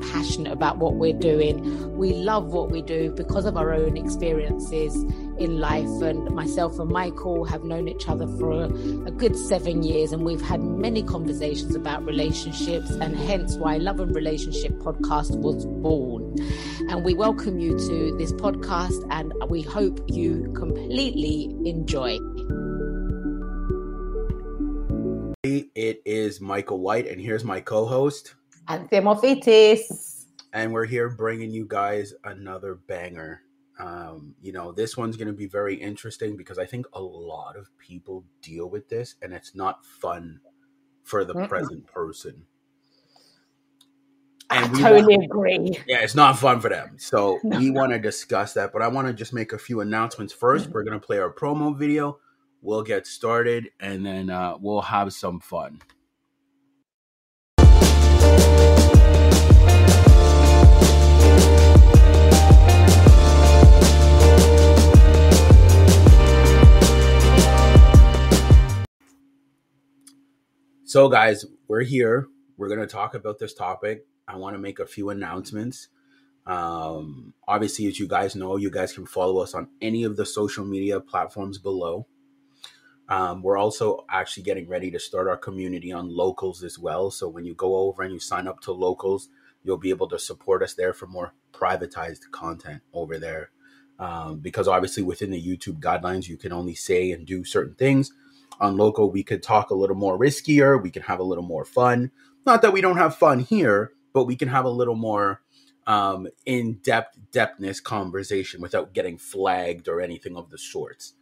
passionate about what we're doing. We love what we do because of our own experiences in life. And myself and Michael have known each other for a, a good seven years, and we've had many conversations about relationships, and hence why Love and Relationship podcast was born. And we welcome you to this podcast, and we hope you completely enjoy. It is Michael White, and here's my co-host, Morphetis. And we're here bringing you guys another banger. Um, you know, this one's going to be very interesting because I think a lot of people deal with this, and it's not fun for the Mm-mm. present person. And I totally want, agree. Yeah, it's not fun for them. So we want to discuss that, but I want to just make a few announcements 1st we We're going to play our promo video we'll get started and then uh, we'll have some fun. So, guys, we're here. We're going to talk about this topic. I want to make a few announcements. Um, obviously, as you guys know, you guys can follow us on any of the social media platforms below. Um, we're also actually getting ready to start our community on locals as well. So when you go over and you sign up to locals, you'll be able to support us there for more privatized content over there. Um, because obviously within the YouTube guidelines, you can only say and do certain things. On local, we could talk a little more riskier. We can have a little more fun. Not that we don't have fun here, but we can have a little more um, in depth depthness conversation without getting flagged or anything of the sorts.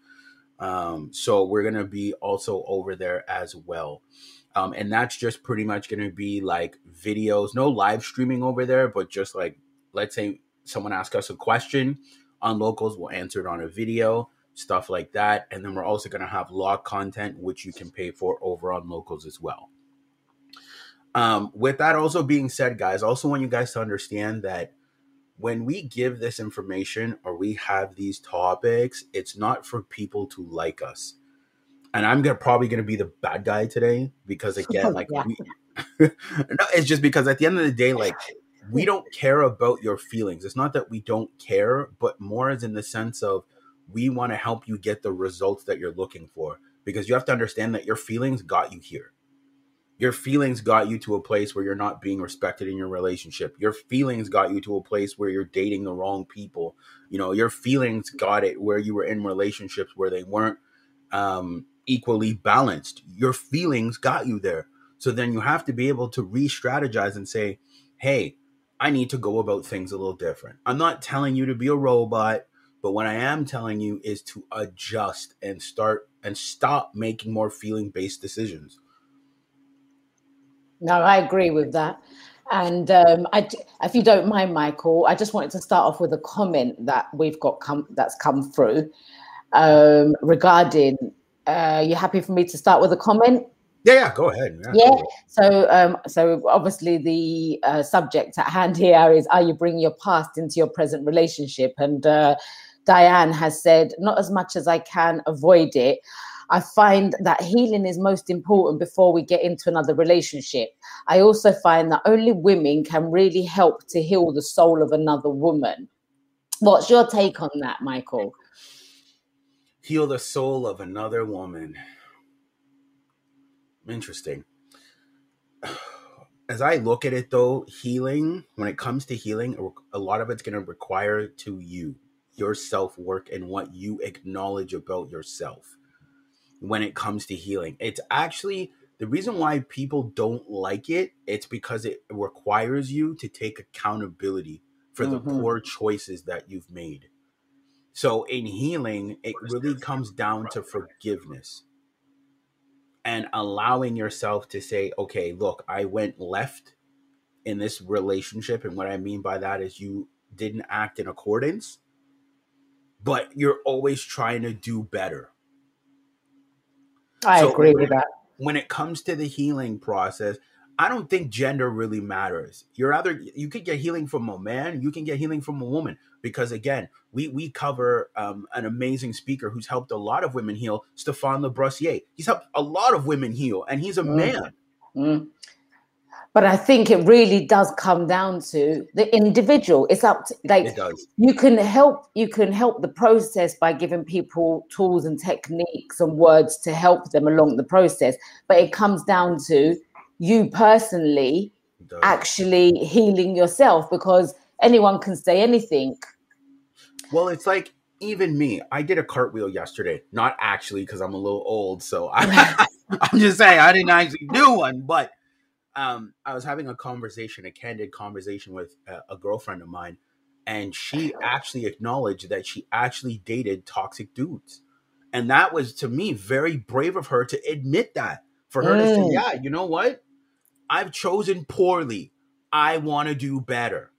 Um, so we're gonna be also over there as well. Um, and that's just pretty much gonna be like videos, no live streaming over there, but just like let's say someone asks us a question on locals, we'll answer it on a video, stuff like that. And then we're also gonna have log content which you can pay for over on locals as well. Um, with that also being said, guys, I also want you guys to understand that when we give this information or we have these topics, it's not for people to like us. And I'm gonna probably gonna be the bad guy today because again, like yeah. we, no, it's just because at the end of the day, like we don't care about your feelings. It's not that we don't care, but more is in the sense of we want to help you get the results that you're looking for. Because you have to understand that your feelings got you here your feelings got you to a place where you're not being respected in your relationship. Your feelings got you to a place where you're dating the wrong people. You know, your feelings got it where you were in relationships where they weren't um, equally balanced. Your feelings got you there. So then you have to be able to re strategize and say, hey, I need to go about things a little different. I'm not telling you to be a robot, but what I am telling you is to adjust and start and stop making more feeling based decisions no, I agree with that. And um, I, if you don't mind, Michael, I just wanted to start off with a comment that we've got come that's come through um, regarding. Uh, you happy for me to start with a comment? Yeah, yeah, go ahead. Yeah. yeah. So, um, so obviously the uh, subject at hand here is: Are you bringing your past into your present relationship? And uh, Diane has said, not as much as I can avoid it. I find that healing is most important before we get into another relationship. I also find that only women can really help to heal the soul of another woman. What's your take on that, Michael? Heal the soul of another woman. Interesting. As I look at it though, healing, when it comes to healing, a lot of it's going to require to you, your self work, and what you acknowledge about yourself when it comes to healing. It's actually the reason why people don't like it, it's because it requires you to take accountability for the Mhm. poor choices that you've made. So in healing, it really comes down to forgiveness and allowing yourself to say, okay, look, I went left in this relationship. And what I mean by that is you didn't act in accordance, but you're always trying to do better. I So- agree with that. when it comes to the healing process, I don't think gender really matters. You're either you could get healing from a man, you can get healing from a woman. Because again, we we cover um, an amazing speaker who's helped a lot of women heal, Stephan Labossiere. He's helped a lot of women heal, and he's a Mm. man. Mm. But I think it really does come down to the individual. It's up to like you can help you can help the process by giving people tools and techniques and words to help them along the process but it comes down to you personally actually healing yourself because anyone can say anything Well, it's like even me. I did a cartwheel yesterday. Not actually because I'm a little old, so I, I'm just saying I didn't actually do one. But um, I was having a conversation, a candid conversation with a, a girlfriend of mine, and she actually acknowledged that she actually dated toxic dudes, and that was to me very brave of her to admit that. For her to say, Mm. "Yeah, you know what? I've chosen poorly. I want to do better."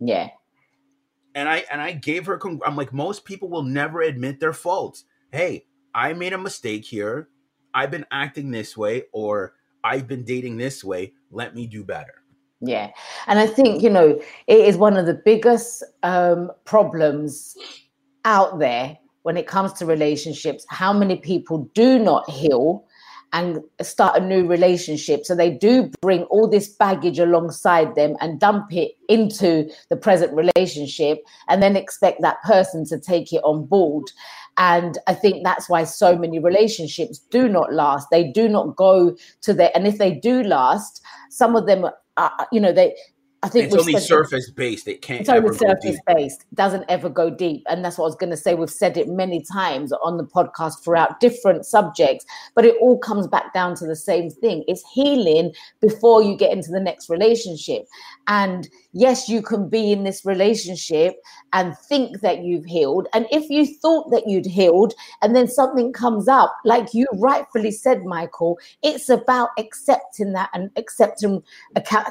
yeah and I and I gave her. Con- I'm like, most people will never admit their faults. Hey, I made a mistake here. I've been acting this way, or I've been dating this way. Let me do better. Yeah. And I think, you know, it is one of the biggest um, problems out there when it comes to relationships. How many people do not heal and start a new relationship? So they do bring all this baggage alongside them and dump it into the present relationship and then expect that person to take it on board. And I think that's why so many relationships do not last. They do not go to their, and if they do last, some of them are, you know, they, I think It's only surface based. It can't it's only surface based doesn't ever go deep. And that's what i was going to say. We've said it many times on the podcast throughout different subjects but it all comes back down to the same thing. It's healing before you get into the next relationship. And yes you can be in this relationship and think that you've healed. And if you thought that you'd healed and then something comes up like you rightfully said michael it's about accepting that and accepting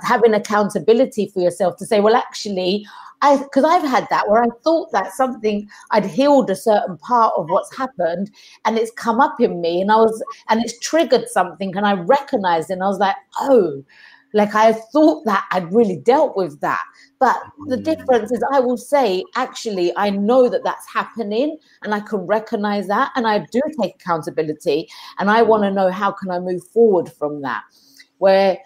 having accountability for yourself to say well actually I because I've had that where I thought that something I'd healed a certain part of what's happened and it's come up in me and I was and it's triggered something and I recognized it and I was like, oh, like I thought that I'd really dealt with that. But the Mm. difference is I will say, actually, I know that that's happening and I can recognize that and I do take accountability and I want to know how can I move forward from that. Where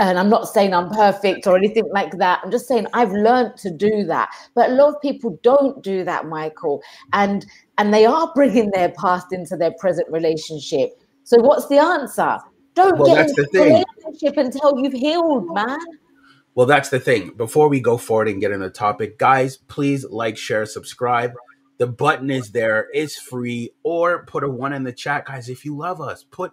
and I'm not saying I'm perfect or anything like that. I'm just saying I've learned to do that. But a lot of people don't do that, Michael, and and they are bringing their past into their present relationship. So what's the answer? Don't Well, get that's into the thing. Relationship until you've healed, man. Well, that's the thing. Before we go forward and get in the topic, guys, please like, share, subscribe. The button is there. It's free. Or put a one in the chat, guys. If you love us, put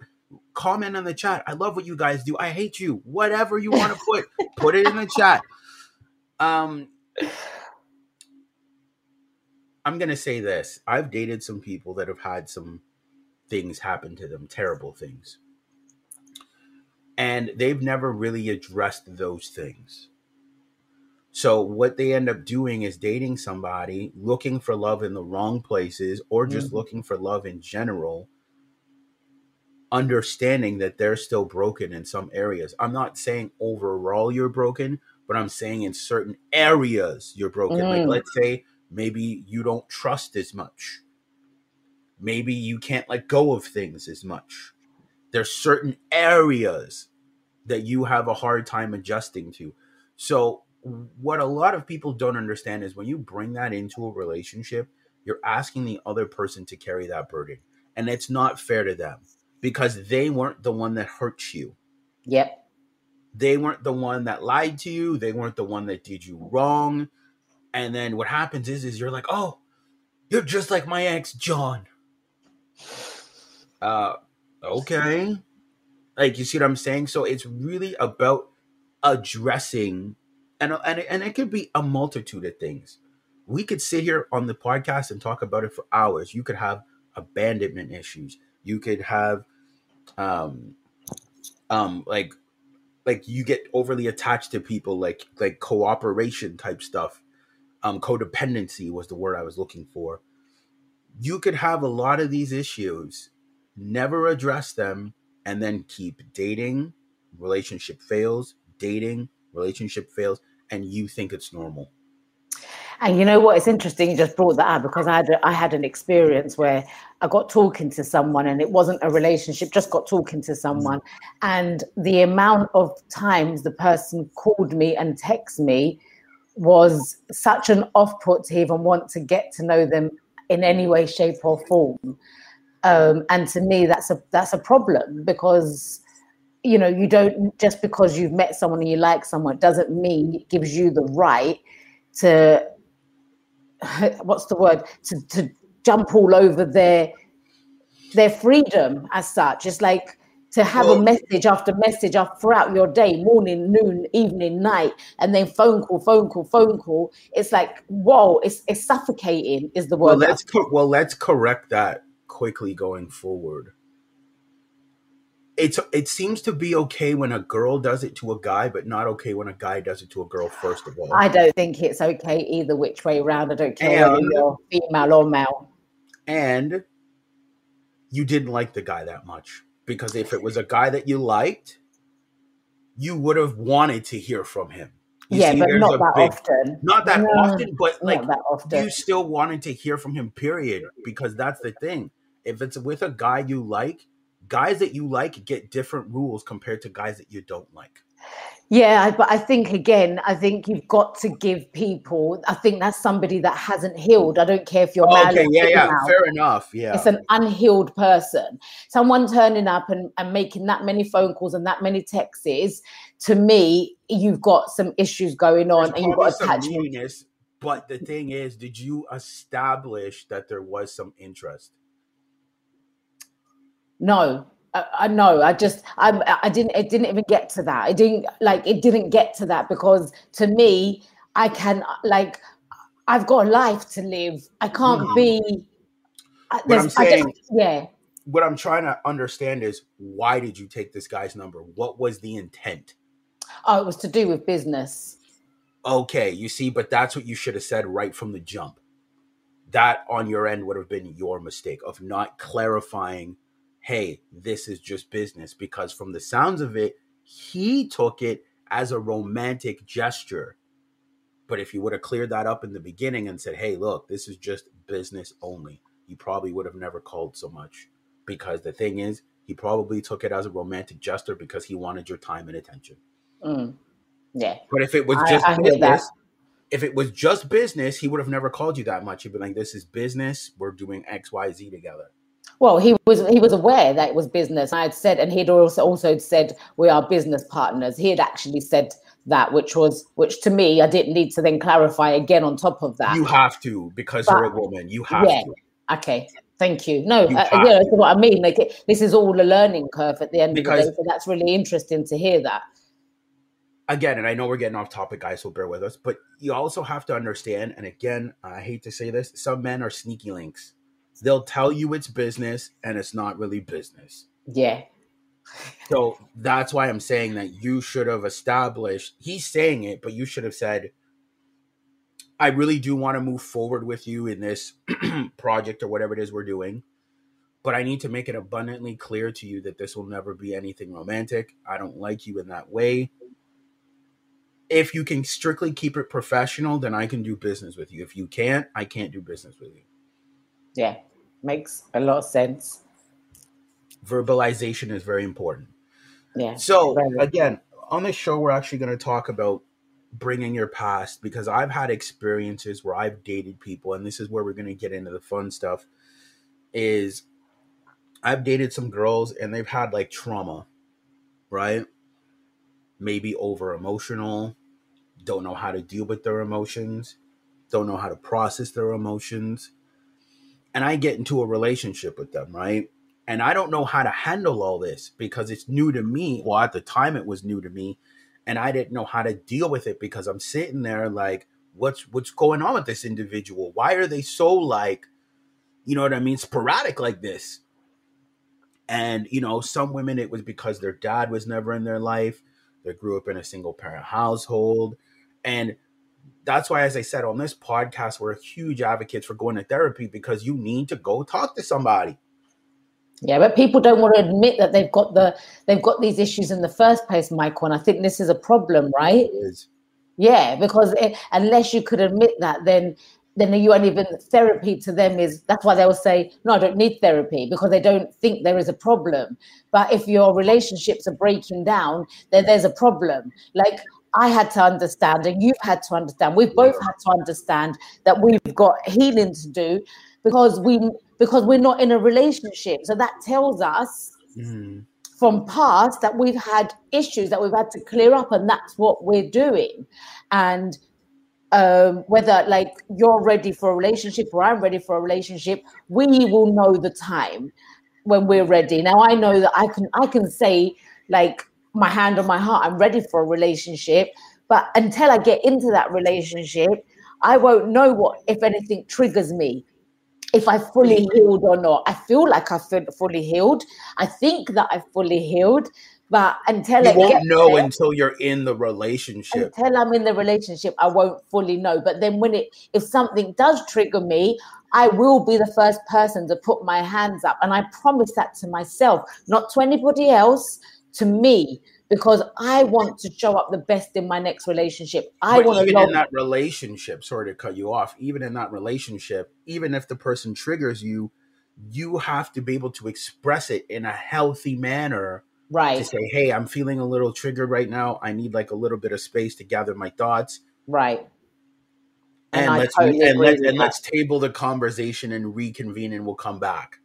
comment in the chat. I love what you guys do. I hate you. Whatever you want to put, put it in the chat. Um, I'm gonna say this. I've dated some people that have had some things happen to them, terrible things. And they've never really addressed those things. So what they end up doing is dating somebody, looking for love in the wrong places, or just Mhm. looking for love in general, understanding that they're still broken in some areas. I'm not saying overall you're broken, but I'm saying in certain areas you're broken. Like Mm. let's say maybe you don't trust as much. Maybe you can't let go of things as much. There's certain areas that you have a hard time adjusting to. So what a lot of people don't understand is when you bring that into a relationship, you're asking the other person to carry that burden. And it's not fair to them because they weren't the one that hurt you. Yep. They weren't the one that lied to you. They weren't the one that did you wrong. And then what happens is is you're like, "Oh, you're just like my ex John." Uh okay. Like you see what I'm saying? So it's really about addressing and and and it could be a multitude of things. We could sit here on the podcast and talk about it for hours. You could have abandonment issues. You could have um um like like you get overly attached to people like like cooperation type stuff um codependency was the word i was looking for you could have a lot of these issues never address them and then keep dating relationship fails dating relationship fails and you think it's normal and you know what? It's interesting you just brought that up because I had I had an experience where I got talking to someone and it wasn't a relationship, just got talking to someone, mm-hmm. and the amount of times the person called me and texted me was such an off put to even want to get to know them in any way, shape, or form. Um, and to me, that's a that's a problem because you know you don't just because you've met someone and you like someone doesn't mean it gives you the right to what's the word? To, to jump all over their their freedom as such. It's like to have well, a message after message after throughout your day morning noon evening night and then phone call phone call phone call. It's like whoa it's, it's suffocating is the word well let's co- well let's correct that quickly going forward it's it seems to be okay when a girl does it to a guy, but not okay when a guy does it to a girl. First of all, I don't think it's okay either which way around. I don't care and, whether you're female or male. And you didn't like the guy that much because if it was a guy that you liked, you would have wanted to hear from him. You yeah, see, but not that big, often. Not that no, often, but like that often. you still wanted to hear from him. Period. Because that's the thing. If it's with a guy you like guys that you like get different rules compared to guys that you don't like. Yeah, but I think again, I think you've got to give people. I think that's somebody that hasn't healed. I don't care if you're oh, okay, yeah, yeah, fair enough. Yeah, it's an unhealed person. Someone turning up and, and making that many phone calls and that many texts. To me, you've got some issues going on, There's and you've got attachment. but the thing is, did you establish that there was some interest? Uh, uh, no, I, I know. I just I I didn't. It didn't even get to that. It didn't like it didn't get to that because to me, I can like I've got a life to live. I can't mm-hmm. be. Uh, what I'm saying, just, yeah. What I'm trying to understand is why did you take this guy's number? What was the intent? Oh, it was to do with business. Okay, you see, but that's what you should have said right from the jump. That on your end would have been your mistake of not clarifying hey, this is just business. Because from the sounds of it, he took it as a romantic gesture. But if you would have cleared that up in the beginning and said, hey, look, this is just business only, you probably would have never called so much. Because the thing is, he probably took it as a romantic gesture because he wanted your time and attention. Mm. Yeah. But if it was just I, I business, if it was just business, he would have never called you that much. He'd be like, this is business. We're doing X, Y, Z together. Well, he was he was aware that it was business. I had said, and he'd also also said we are business partners. He had actually said that, which was which to me, I didn't need to then clarify again on top of that. You have to because but, you're a woman. You have yeah, to. Okay. Thank you. No, you uh, that's what I mean. Like it, this is all a learning curve at the end because, of the day. So that's really interesting to hear that. Again, and I know we're getting off topic, guys, so bear with us. But you also have to understand, and again, I hate to say this, some men are sneaky links they'll tell you it's business and it's not really business. Yeah. So that's why I'm saying that you should have established, he's saying it, but you should have said, I really do want to move forward with you in this project or whatever it is we're doing. But I need to make it abundantly clear to you that this will never be anything romantic. I don't like you in that way. If you can strictly keep it professional, then I can do business with you. If you can't, I can't do business with you. Yeah makes a lot of sense. Verbalization is very important. Yeah. So again, on this show, we're actually going to talk about bringing your past because I've had experiences where I've dated people, and this is where we're going to get into the fun stuff. Is I've dated some girls and they've had like trauma, right? Maybe over emotional, don't know how to deal with their emotions, don't know how to process their emotions and I get into a relationship with them, right? and I don't know how to handle all this because it's new to me. Well, at the time it was new to me, and I didn't know how to deal with it because I'm sitting there like, what's what's going on with this individual? Why are they so like, you know what I mean, sporadic like this? And you know, some women it was because their dad was never in their life. They grew up in a single parent household, and that's why, as I said on this podcast, we're huge advocates for going to therapy because you need to go talk to somebody yeah, but people don't want to admit that they've got the they've got these issues in the first place, Michael. And I think this is a problem, right? Yeah, because it, unless you could admit that, then then you aren't even therapy to them is that's why they will say no i don't need therapy because they don't think there is a problem but if your relationships are breaking down then there's a problem like i had to understand and you've had to understand we've both had to understand that we've got healing to do because we because we're not in a relationship. So that tells us mm. from past that we've had issues that we've had to clear up, and that's what we're doing. And um, whether like you're ready for a relationship or I'm ready for a relationship, we will know the time when we're ready. Now I know that I can I can say like my hand on my heart, I'm ready for a relationship. But until I get into that relationship, I won't know what, if anything, triggers me if I fully mm-hmm. healed or not. I feel like I feel fully healed. I think that I fully healed, but until you I won't know there, until you're in the relationship. Until I'm in the relationship, I won't fully know. But then when it, if something does trigger me, I will be the first person to put my hands up, and I promise that to myself, not to anybody else, to me because I want to show up the best in my next relationship. I but want even to in that relationship. Sorry to cut you off. Even in that relationship, even if the person triggers you, you have to be able to express it in a healthy manner. Right. To say, hey, I'm feeling a little triggered right now. I need like a little bit of space to gather my thoughts. Right. And, and let's totally and, let, and let's table the conversation and reconvene and we'll come back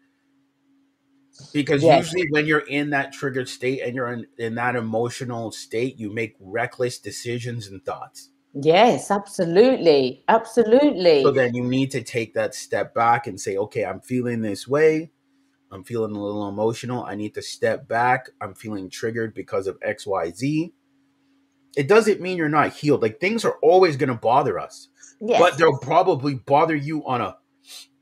because yes. usually when you're in that triggered state and you're in, in that emotional state you make reckless decisions and thoughts. Yes absolutely absolutely. So then you need to take that step back and say okay i'm feeling this way. I'm feeling a little emotional. I need to step back. I'm feeling triggered because of xyz it doesn't mean you're not healed. Like things are always going to bother us yes. but they'll probably bother you on a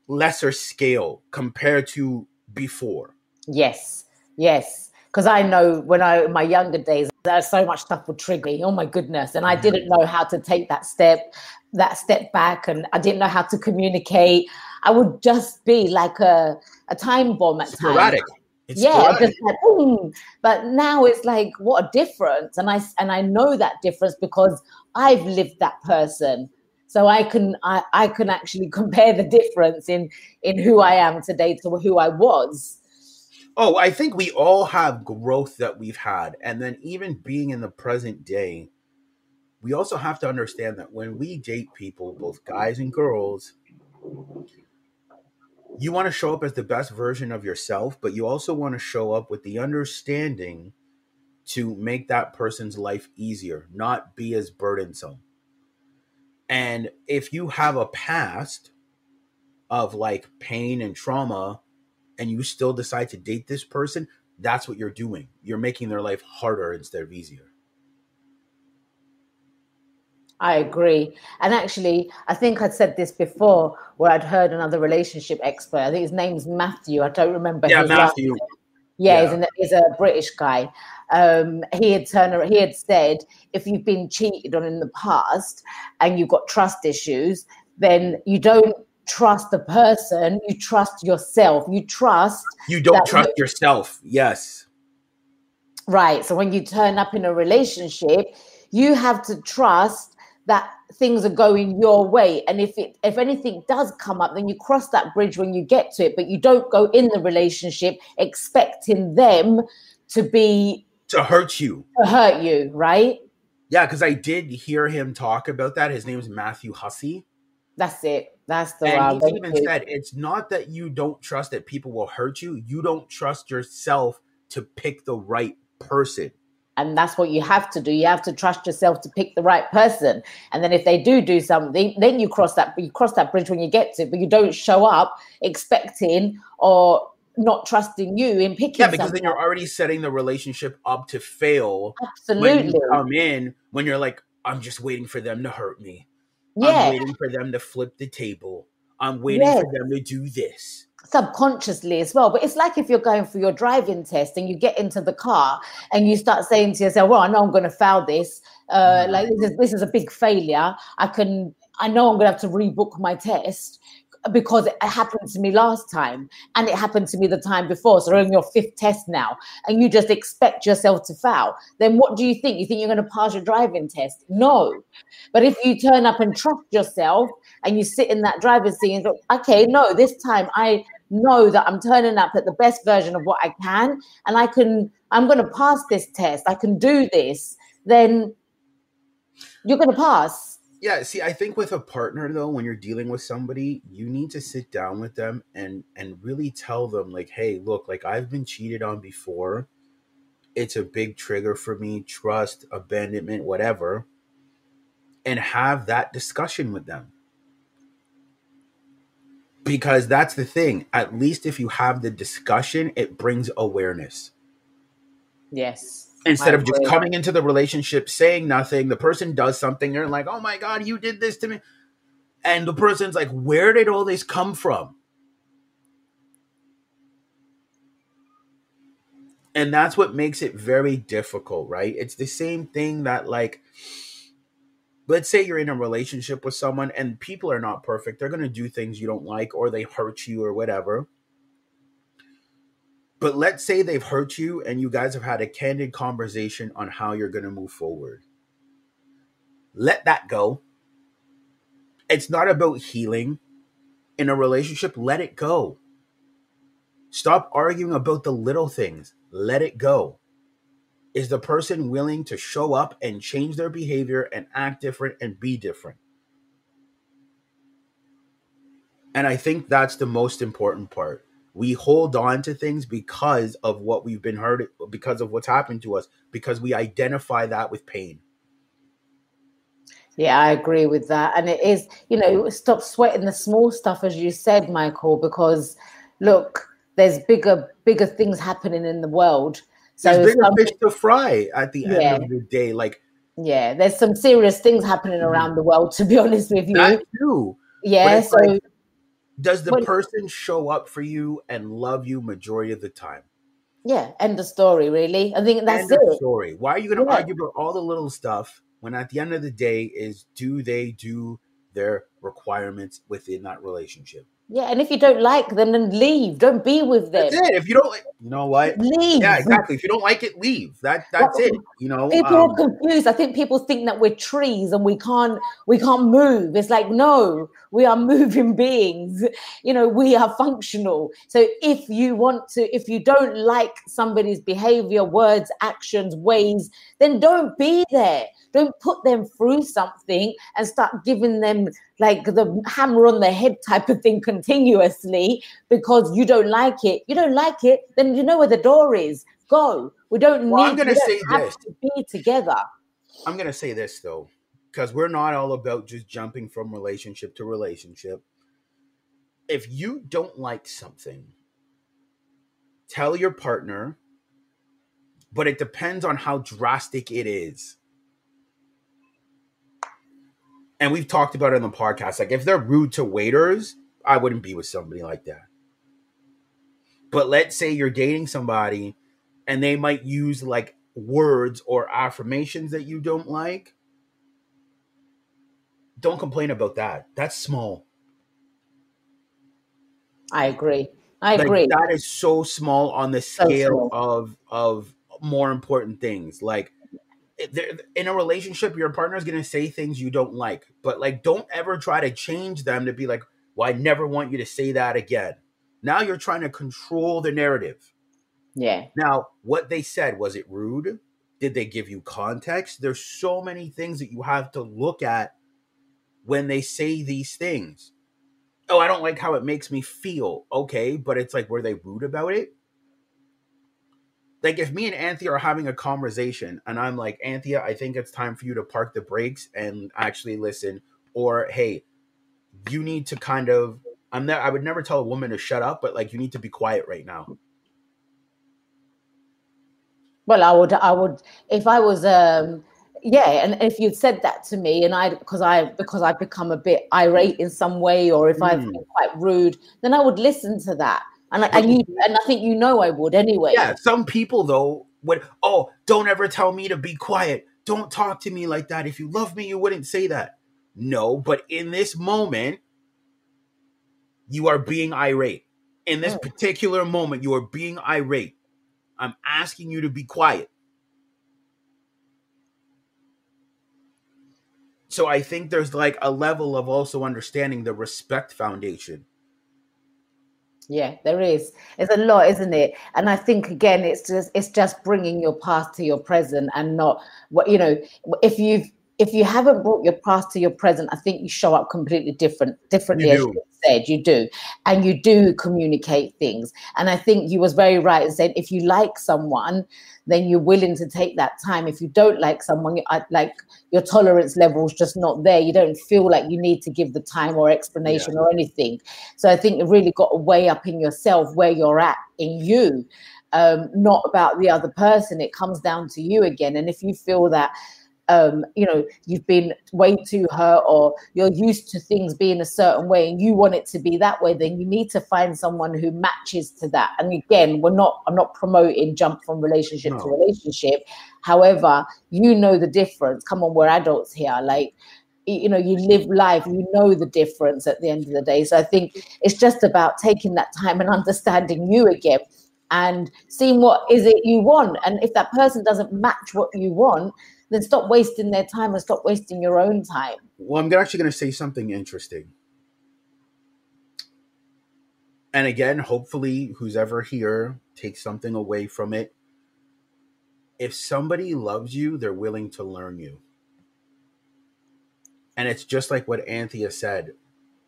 lesser scale compared to before Yes, yes. Because I know when I my younger days, there's so much stuff would trigger me. Oh my goodness! And I didn't know how to take that step, that step back, and I didn't know how to communicate. I would just be like a, a time bomb at Sporadic. times. It's yeah, just like, boom. but now it's like what a difference, and I and I know that difference because I've lived that person so i can I, I can actually compare the difference in in who i am today to who i was Oh, I think we all have growth that we've had. And then even being in the present day, we also have to understand that when we date people, both guys and girls, you want to show up as the best version of yourself, but you also want to show up with the understanding to make that person's life easier, not be as burdensome. And if you have a past of like pain and trauma, and you still decide to date this person, that's what you're doing. You're making their life harder instead of easier. I agree. And actually, I think I'd said this before where I'd heard another relationship expert. I think his name's Matthew. I don't remember. Yeah, Matthew. Yeah, yeah. He's, an, he's, a British guy. Um, he had turned. He had said, if you've been cheated on in the past and you've got trust issues, then you don't trust the person, you trust yourself. You trust. You don't trust you, yourself. Yes. Right. So when you turn up in a relationship, you have to trust that things are going your way and if it if anything does come up then you cross that bridge when you get to it but you don't go in the relationship expecting them to be to hurt you to hurt you right yeah because i did hear him talk about that his name is matthew hussey that's it. That's the and he even said it's not that you don't trust that people will hurt you. You don't trust yourself to pick the right person. And that's what you have to do. You have to trust yourself to pick the right person. And then if they do do something, then you cross that you cross that bridge when you get to it. But you don't show up expecting or not trusting you in picking. Yeah, because then you're already setting the relationship up to fail. Absolutely. When you come in, when you're like, I'm just waiting for them to hurt me. Yeah. I'm waiting for them to flip the table. I'm waiting Yes. for them to do this. subconsciously as well. But it's like if you're going for your driving test and you get into the car and you start saying to yourself, "Well, I know I'm going to fail this. Uh, like this is this is a big failure. I can. I know I'm going to have to rebook my test." Because it happened to me last time and it happened to me the time before. So on your fifth test now, and you just expect yourself to fail. Then what do you think? You think you're going to pass your driving test? No. But if you turn up and trust yourself and you sit in that driver's seat and go, okay, no, this time I know that I'm turning up at the best version of what I can and I can, I'm going to pass this test, I can do this, then you're going to pass. Yeah, see, I think with a partner though, when you're dealing with somebody, you need to sit down with them and and really tell them like, "Hey, look, like I've been cheated on before. It's a big trigger for me, trust, abandonment, whatever." And have that discussion with them. Because that's the thing. At least if you have the discussion, it brings awareness Yes. Instead of just coming into the relationship saying nothing the person does something you're like oh my god you did this to me. And the person's like where did all this come from? And that's what makes it very difficult right? It's the same thing that like let's say you're in a relationship with someone and people are not perfect they're going to do things you don't like or they hurt you or whatever but let's say they've hurt you and you guys have had a candid conversation on how you're going to move forward. Let that go. It's not about healing in a relationship. Let it go. Stop arguing about the little things. Let it go. Is the person willing to show up and change their behavior and act different and be different? And I think that's the most important part we hold on to things because of what we've been hurt because of what's happened to us because we identify that with pain Yeah, I agree with that. And it is, you know, stop sweating the small stuff, as you said, Michael, because look, there's bigger, bigger things happening in the world. So there's bigger some- fish to fry at the Yeah. end of the day like yeah, there's some serious things happening around mm. the world, to be honest with you. that too yeah, so like- does the But- person show up for you and love you majority of the time yeah, end of story, really. I think that's end it. story why are you going to Yeah. argue about all the little stuff when at the end of the day is do they do their requirements within that relationship Yeah, and if you don't like them, then leave. Don't be with them. that's it if you don't like you know what Leave. yeah exactly if you don't like it leave that that's it you know People um, are confused. I think people think that we're trees and we can't we can't move. It's like no, we are moving beings. You know, we are functional. So if you want to, if you don't like somebody's behavior, words, actions, ways, then don't be there. Don't put them through something and start giving them like the hammer on the head type of thing continuously because you don't like it. You don't like it, then you know where the door is. Go. We don't Well, need. I'm gonna say this. to be together. I'm gonna say this though, because we're not all about just jumping from relationship to relationship. If you don't like something, tell your partner, but it depends on how drastic it is. And we've talked about it on the podcast. Like if they're rude to waiters, I wouldn't be with somebody like that. But let's say you're dating somebody and they might use like words or affirmations that you don't like. Don't complain about that. That's small. I agree. I Like, agree. that is so small on the scale small. of of more important things. Like in a relationship, your partner is gonna say things you don't like, but like don't ever try to change them to be like, "Well, I never want you to say that again." Now you're trying to control the narrative. yeah. Now, what they said was it rude? Did they give you context? There's so many things that you have to look at when they say these things. Oh, I don't like how it makes me feel. Okay, but it's like were they rude about it? Like if me and Anthea are having a conversation and I'm like, Anthea, I think it's time for you to park the brakes and actually listen, or hey, you need to kind of I'm ne- I would never tell a woman to shut up, but like you need to be quiet right now. Well, I would, I would, if I was, um, yeah, and if you'd said that to me, and I, because I, because I've become a bit irate in some way, or if I've Mm. been quite rude, then I would listen to that, and I, and you, and I think you know I would anyway. Yeah, some people though would oh, don't ever tell me to be quiet. Don't talk to me like that. If you love me, you wouldn't say that. No, but in this moment, you are being irate. In this Mm. particular moment, you are being irate. I'm asking you to be quiet. So I think there's like a level of also understanding the respect foundation. Yeah, there is. It's a lot, isn't it? And I think again, it's just it's just bringing your past to your present, and not what you know. If you've if you haven't brought your past to your present, I think you show up completely different differently. You As you said, you do, and you do communicate things. And I think you was very right in saying if you like someone, then you're willing to take that time. If you don't like someone, you- like your tolerance level is just not there. You don't feel like you need to give the time or explanation or anything. So I think you've really got to weigh up in yourself where you're at in you, um, not about the other person. It comes down to you again. And if you feel that, um, you know, you've been way too hurt or you're used to things being a certain way and you want it to be that way, then you need to find someone who matches to that. And again, we're not, I'm not promoting jump from relationship to relationship. However, you know the difference. Come on, we're adults here. Like, you know, you live life, you know the difference at the end of the day. So I think it's just about taking that time and understanding you again and seeing what is it you want. And if that person doesn't match what you want, then stop wasting their time and stop wasting your own time. Well, I'm actually going to say something interesting. And again, hopefully, who's ever here takes something away from it. If somebody loves you, they're willing to learn you. And it's just like what Anthea said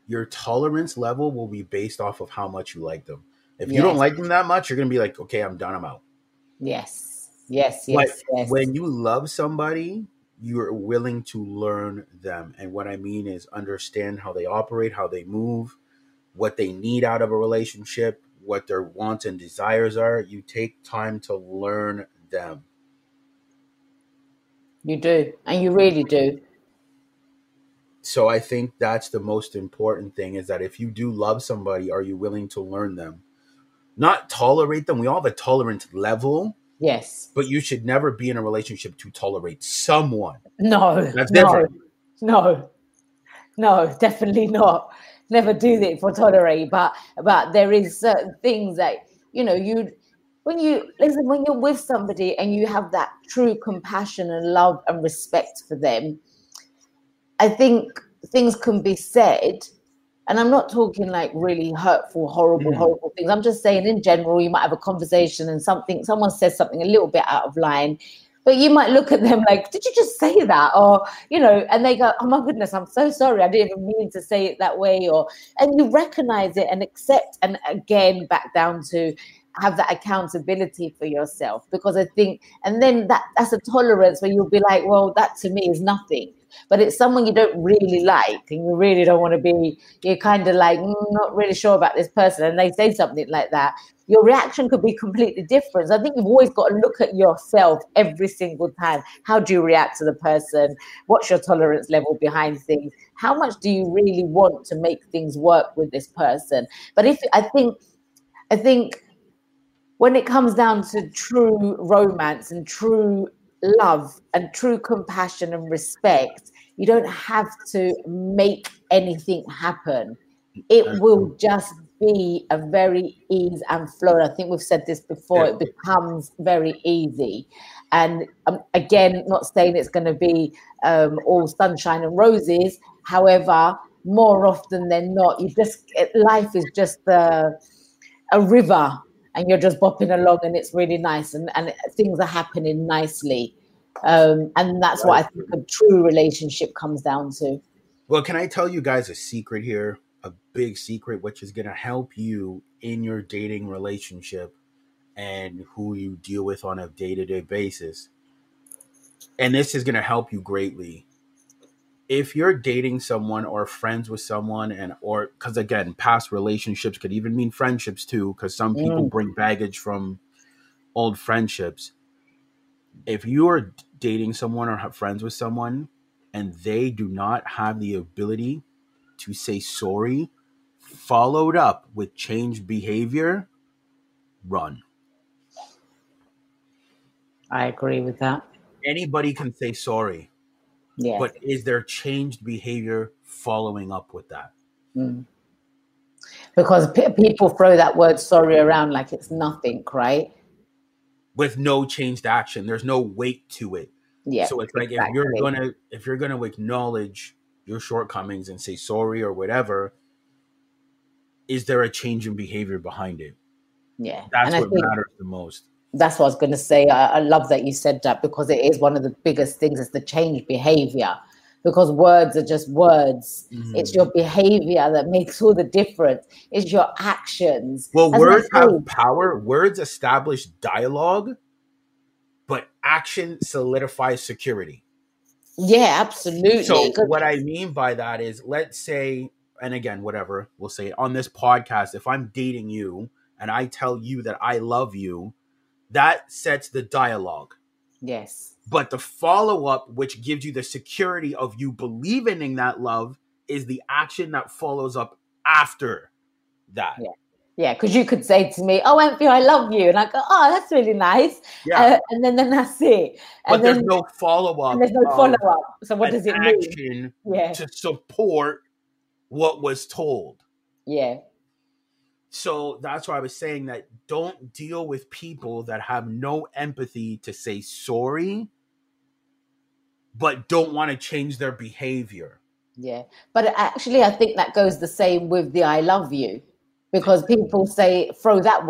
your tolerance level will be based off of how much you like them. If you don't like them that much, you're going to be like, okay, I'm done, I'm out. Yes, yes, But yes, yes. when you love somebody, you're willing to learn them. And what I mean is understand how they operate, how they move, what they need out of a relationship, what their wants and desires are. You take time to learn them. you do, and you really do. So I think that's the most important thing is that if you do love somebody, are you willing to learn them? Not tolerate them. We all have a tolerance level, Yes. but you should never be in a relationship to tolerate someone. No. That's no, different. No. No, definitely not. Never do that for tolerate. But but there is certain things that you know you when you listen when you're with somebody and you have that true compassion and love and respect for them. I think things can be said. And I'm not talking like really hurtful, horrible, Mm. horrible things. I'm just saying in general, you might have a conversation and something, someone says something a little bit out of line, but you might look at them like, did you just say that? Or, you know, and they go, oh my goodness, I'm so sorry. I didn't even mean to say it that way. Or, and you recognize it and accept, and again, back down to have that accountability for yourself. Because I think, and then that that's a tolerance where you'll be like, well, that to me is nothing. But it's someone you don't really like and you really don't want to be, you're kind of like, "Mm, not really sure about this person. And they say something like that your reaction could be completely different. So I think you've always got to look at yourself every single time. How do you react to the person? What's your tolerance level behind things? How much do you really want to make things work with this person? But if I think, I think when it comes down to true romance and true love and true compassion and respect, you don't have to make anything happen. It will just be a very ease and flow. I think we've said this before. It becomes very easy, and um, again, not saying it's going to be um, all sunshine and roses. However, more often than not, you just life is just a, a river, and you're just bopping along, and it's really nice, and and things are happening nicely. Um, and that's what I think a true relationship comes down to. Well, can I tell you guys a secret here? A big secret, which is going to help you in your dating relationship and who you deal with on a day to day basis. And this is going to help you greatly. If you're dating someone or friends with someone and or because again past relationships could even mean friendships too because some people Mm. bring baggage from old friendships if you are dating someone or have friends with someone and they do not have the ability to say sorry followed up with changed behavior run I agree with that. anybody can say sorry Yeah. but is there changed behavior following up with that Mm. Because pe people throw that word sorry around like it's nothing, right? with no changed action there's no weight to it Yeah. so it's like if you're gonna if you're gonna acknowledge your shortcomings and say sorry or whatever is there a change in behavior behind it yeah. that's what matters the most that's what I was going to say. I, I love that you said that because it is one of the biggest things is the change behavior. Because words are just words. It's Mhm. your behavior that makes all the difference. It's your actions. well words have power words establish dialogue but action solidifies security Yeah, absolutely. So what I mean by that is, let's say, and again, whatever we'll say on this podcast, if I'm dating you and I tell you that I love you, that sets the dialogue. yes. But the follow up, which gives you the security of you believing in that love, is the action that follows up after that. Yeah. Yeah, because you could say to me, "Oh, Anthony, I love you," and I go, "Oh, that's really nice," Yeah, uh, and then then that's it, but and there's no follow up. there's no follow up. So what does it mean? Yeah, to support what was told. yeah, So that's why I was saying that don't deal with people that have no empathy to say sorry, but don't want to change their behavior. yeah. But actually, I think that goes the same with the "I love you," because people say throw that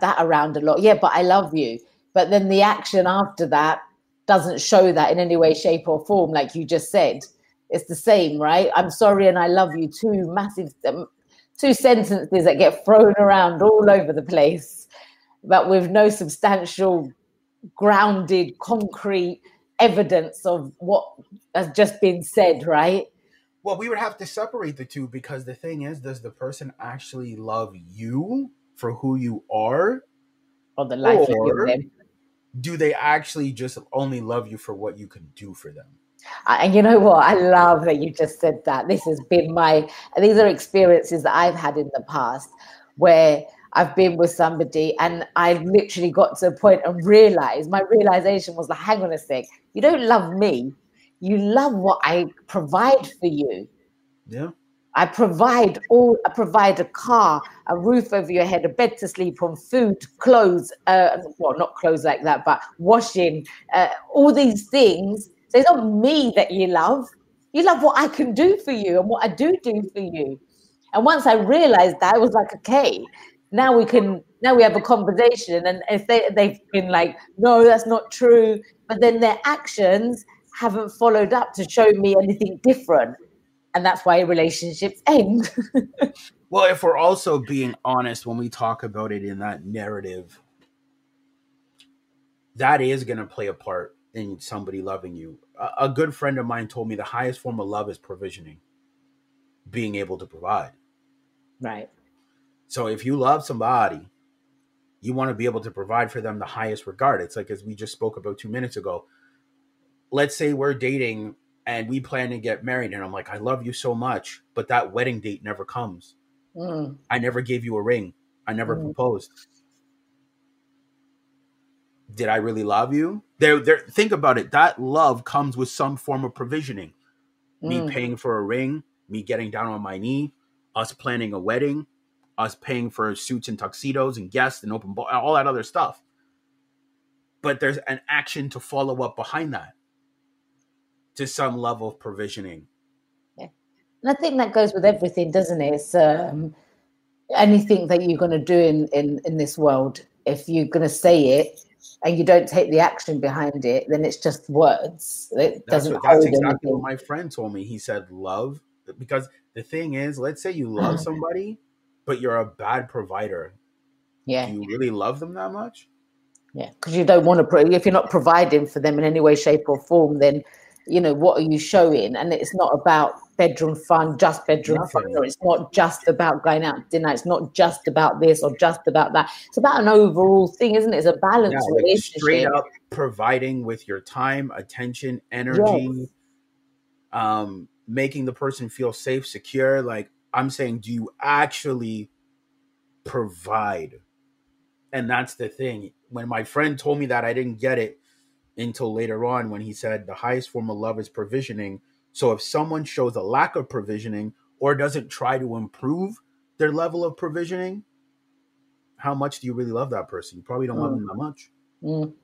that around a lot. Yeah, but I love you. But then the action after that doesn't show that in any way, shape, or form, like you just said. It's the same, right? I'm sorry and I love you. Two massive, um, two sentences that get thrown around all over the place, but with no substantial, grounded, concrete evidence of what has just been said, right? Well, we would have to separate the two because the thing is, does the person actually love you for who you are? Or the life of Or- them. Do they actually just only love you for what you can do for them? And you know what? I love that you just said that. This has been my, these are experiences that I've had in the past where I've been with somebody and I literally got to a point and realized, my realization was like, hang on a sec, you don't love me. You love what I provide for you. Yeah. I provide all. I provide a car, a roof over your head, a bed to sleep on, food, clothes. Uh, well, not clothes like that, but washing. Uh, all these things. So it's not me that you love. You love what I can do for you and what I do do for you. And once I realized that, I was like, okay, now we can. Now we have a conversation. And if they they've been like, no, that's not true, but then their actions haven't followed up to show me anything different and that's why relationships end. Well, if we're also being honest when we talk about it in that narrative, that is going to play a part in somebody loving you. A, good friend of mine told me the highest form of love is provisioning, being able to provide. right. So if you love somebody, you want to be able to provide for them the highest regard. It's like as we just spoke about two minutes ago. Let's say we're dating and we plan to get married, and I'm like, I love you so much, but that wedding date never comes. Mm, I never gave you a ring. I never Mm. proposed. Did I really love you? There, there. Think about it. That love comes with some form of provisioning. Me mm, paying for a ring, me getting down on my knee, us planning a wedding, us paying for suits and tuxedos and guests and open ball, all that other stuff. But there's an action to follow up behind that, to some level of provisioning. Yeah. And I think that goes with everything, doesn't it? It's um, anything that you're going to do in, in, in this world, if you're going to say it and you don't take the action behind it, then it's just words. It That's, doesn't what, that's exactly anything. what my friend told me. He said, "Love," because the thing is, let's say you love mm. somebody, but you're a bad provider. Yeah, Do you really love them that much? yeah. Because you don't want to, pro- if you're not providing for them in any way, shape, or form, then you know what are you showing and it's not about bedroom fun just bedroom Nothing. fun. or it's not just about going out to dinner. It's not just about this or just about that. It's about an overall thing isn't it? It's a balanced yeah, like relationship. straight up providing with your time attention energy yes. um making the person feel safe secure. Like i'm saying do you actually provide? And that's the thing. When my friend told me that i didn't get it until later on when he said the highest form of love is provisioning. So if someone shows a lack of provisioning or doesn't try to improve their level of provisioning, how much do you really love that person? You probably don't mm. love them that much. Mm.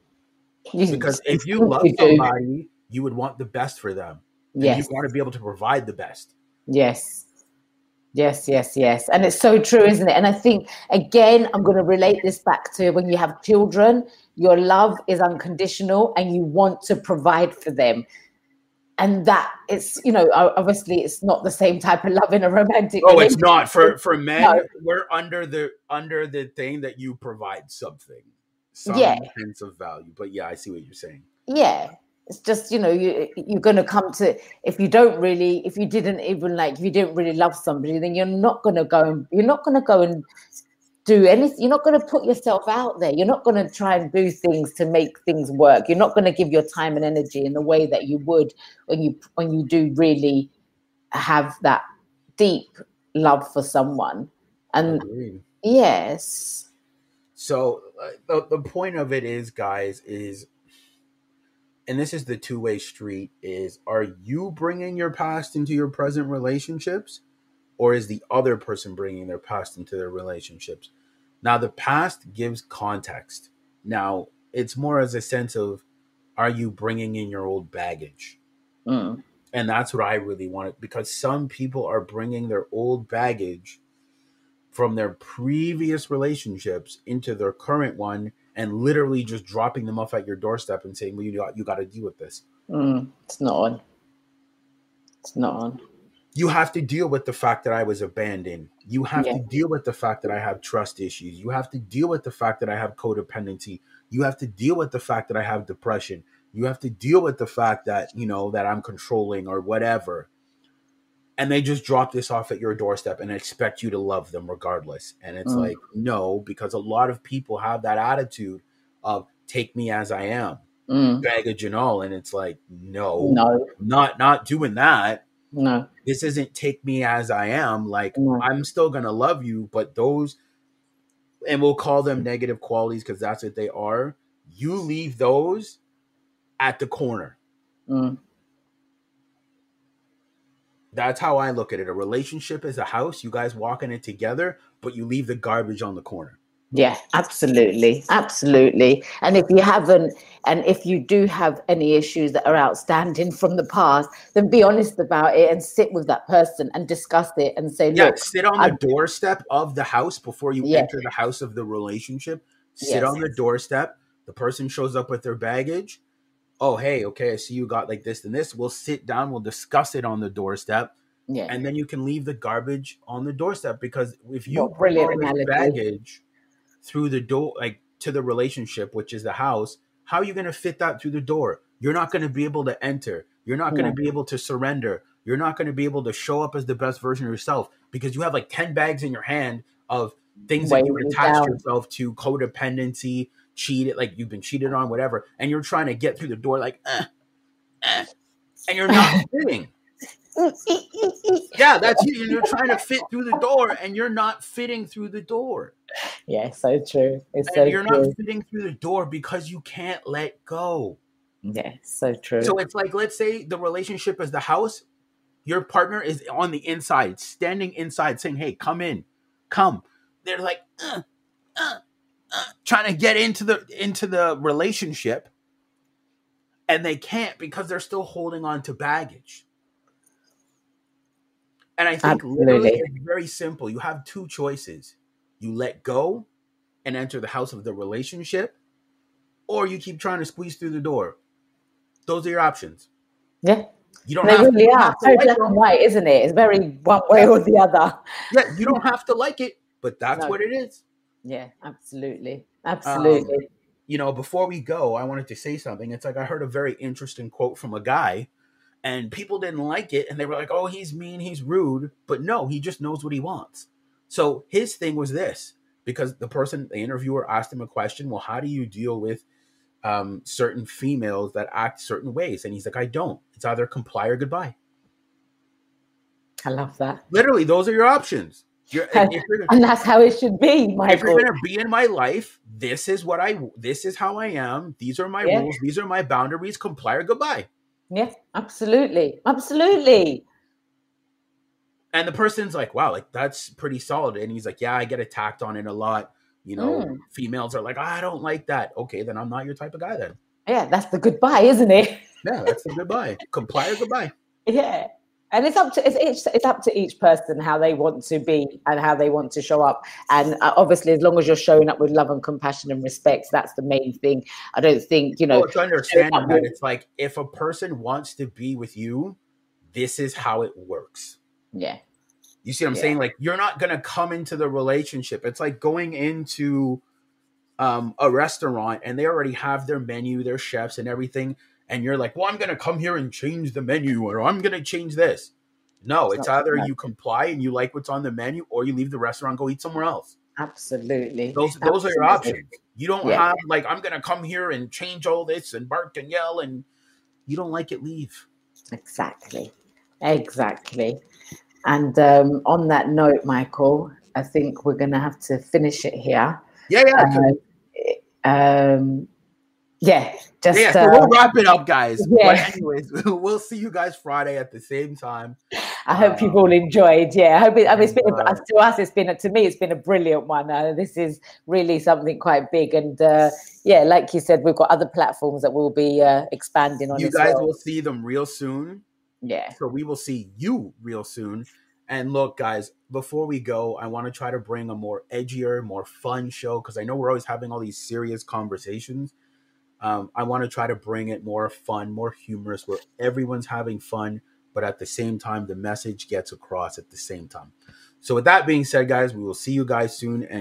Because if you love somebody, you would want the best for them. Yes. You want to be able to provide the best. Yes. Yes, yes, yes. And it's so true, isn't it? And I think, again, I'm going to relate this back to when you have children, your love is unconditional and you want to provide for them. And that it's, you know, obviously it's not the same type of love in a romantic. Oh, it's not for for men. No. We're under the under the thing that you provide something, some yeah. sense of value. But yeah, I see what you're saying. Yeah, it's just you know you you're going to come to if you don't really if you didn't even like if you didn't really love somebody then you're not going to go and you're not going to go and do anything you're not going to put yourself out there. You're not going to try and do things to make things work. You're not going to give your time and energy in the way that you would when you when you do really have that deep love for someone. And yes. So uh, the, the point of it is guys is and this is the two-way street is are you bringing your past into your present relationships or is the other person bringing their past into their relationships now the past gives context now it's more as a sense of are you bringing in your old baggage mm. and that's what i really wanted because some people are bringing their old baggage from their previous relationships into their current one and literally just dropping them off at your doorstep and saying, "Well, you got you got to deal with this." Mm, it's not on. It's not on. You have to deal with the fact that I was abandoned. You have yeah. to deal with the fact that I have trust issues. You have to deal with the fact that I have codependency. You have to deal with the fact that I have depression. You have to deal with the fact that, you know, that I'm controlling or whatever and they just drop this off at your doorstep and expect you to love them regardless. And it's mm. like, no, because a lot of people have that attitude of take me as I am, mm. baggage and all. And it's like, no, no, not not doing that. No. This isn't take me as I am. Like no. I'm still gonna love you, but those and we'll call them negative qualities because that's what they are. You leave those at the corner. Mm that's how I look at it. A relationship is a house. You guys walk in it together, but you leave the garbage on the corner. Yeah, absolutely. Absolutely. And if you haven't, and if you do have any issues that are outstanding from the past, then be honest about it and sit with that person and discuss it and say, yeah, sit on the doorstep of the house before you yeah. enter the house of the relationship. Sit yes. on the doorstep. The person shows up with their baggage oh hey okay i see you got like this and this we'll sit down we'll discuss it on the doorstep yeah and then you can leave the garbage on the doorstep because if you well, bring baggage through the door like to the relationship which is the house how are you going to fit that through the door? You're not going to be able to enter. You're not going to be able to surrender. You're not going to be able to show up as the best version of yourself because you have like 10 bags in your hand of things that you attach yourself to codependency cheated, like you've been cheated on, whatever, and you're trying to get through the door, like, eh, eh, and you're not fitting. yeah, that's you. You're trying to fit through the door, and you're not fitting through the door. Yeah, so true. It's and so you're true. not fitting through the door because you can't let go. Yeah, so true. So it's like, let's say the relationship is the house. Your partner is on the inside, standing inside, saying, "Hey, come in, come." They're like, uh, uh, trying to get into the into the relationship and they can't because they're still holding on to baggage. And I think Absolutely. literally it's very simple. You have two choices. You let go and enter the house of the relationship, or you keep trying to squeeze through the door. Those are your options. Yeah. You don't they have really to, are. Very black and white, isn't it? It's very one way or the other. Yeah, you don't have to like it, but that's no. what it is. Yeah, absolutely. Absolutely. Um, you know, before we go, I wanted to say something. It's like I heard a very interesting quote from a guy and people didn't like it and they were like oh he's mean he's rude but no he just knows what he wants. So his thing was this because the person the interviewer asked him a question well how do you deal with um, certain females that act certain ways? And he's like i don't. It's either comply or goodbye. I love that. literally those are your options. You're, And, you're, and that's how it should be, if you're gonna be in my life this is what i this is how i am. These are my Yeah. rules. These are my boundaries. Comply or goodbye Yeah, absolutely. Absolutely. and the person's like wow like that's pretty solid and he's like yeah i get attacked on it a lot you know Mm. females are like i don't like that okay then i'm not your type of guy then Yeah, that's the goodbye, isn't it? yeah that's the goodbye comply or goodbye Yeah. And it's up to it's, it's, it's up to each person how they want to be and how they want to show up. And uh, obviously, as long as you're showing up with love and compassion and respect, that's the main thing. I don't think you know. well, to understand that with- it's like if a person wants to be with you this is how it works Yeah, you see what i'm Yeah. saying like you're not gonna come into the relationship it's like going into um, a restaurant and they already have their menu their chefs and everything and you're like well i'm gonna come here and change the menu or i'm gonna change this no It's it's either you comply and you like what's on the menu or you leave the restaurant go eat somewhere else absolutely. those those are your options you don't Yeah. have like i'm gonna come here and change all this and bark and yell and you don't like it leave Exactly. Exactly. And um, on that note, Michael, I think we're going to have to finish it here. yeah yeah Uh, um, yeah, just yeah, so uh, we'll wrap it up, guys. yeah. But anyways, we'll see you guys Friday at the same time. I hope you've um, all enjoyed. Yeah, I hope, it, I mean, it's been uh, to us. It's been to me. It's been a brilliant one. Uh, this is really something quite big, and uh, yeah, like you said, we've got other platforms that we'll be uh, expanding on. You guys well. will see them real soon. yeah, So we will see you real soon. And look, guys, before we go, I want to try to bring a more edgier, more fun show because I know we're always having all these serious conversations. Um, I want to try to bring it more fun, more humorous, where everyone's having fun, but at the same time, the message gets across at the same time. So, with that being said, guys, we will see you guys soon. And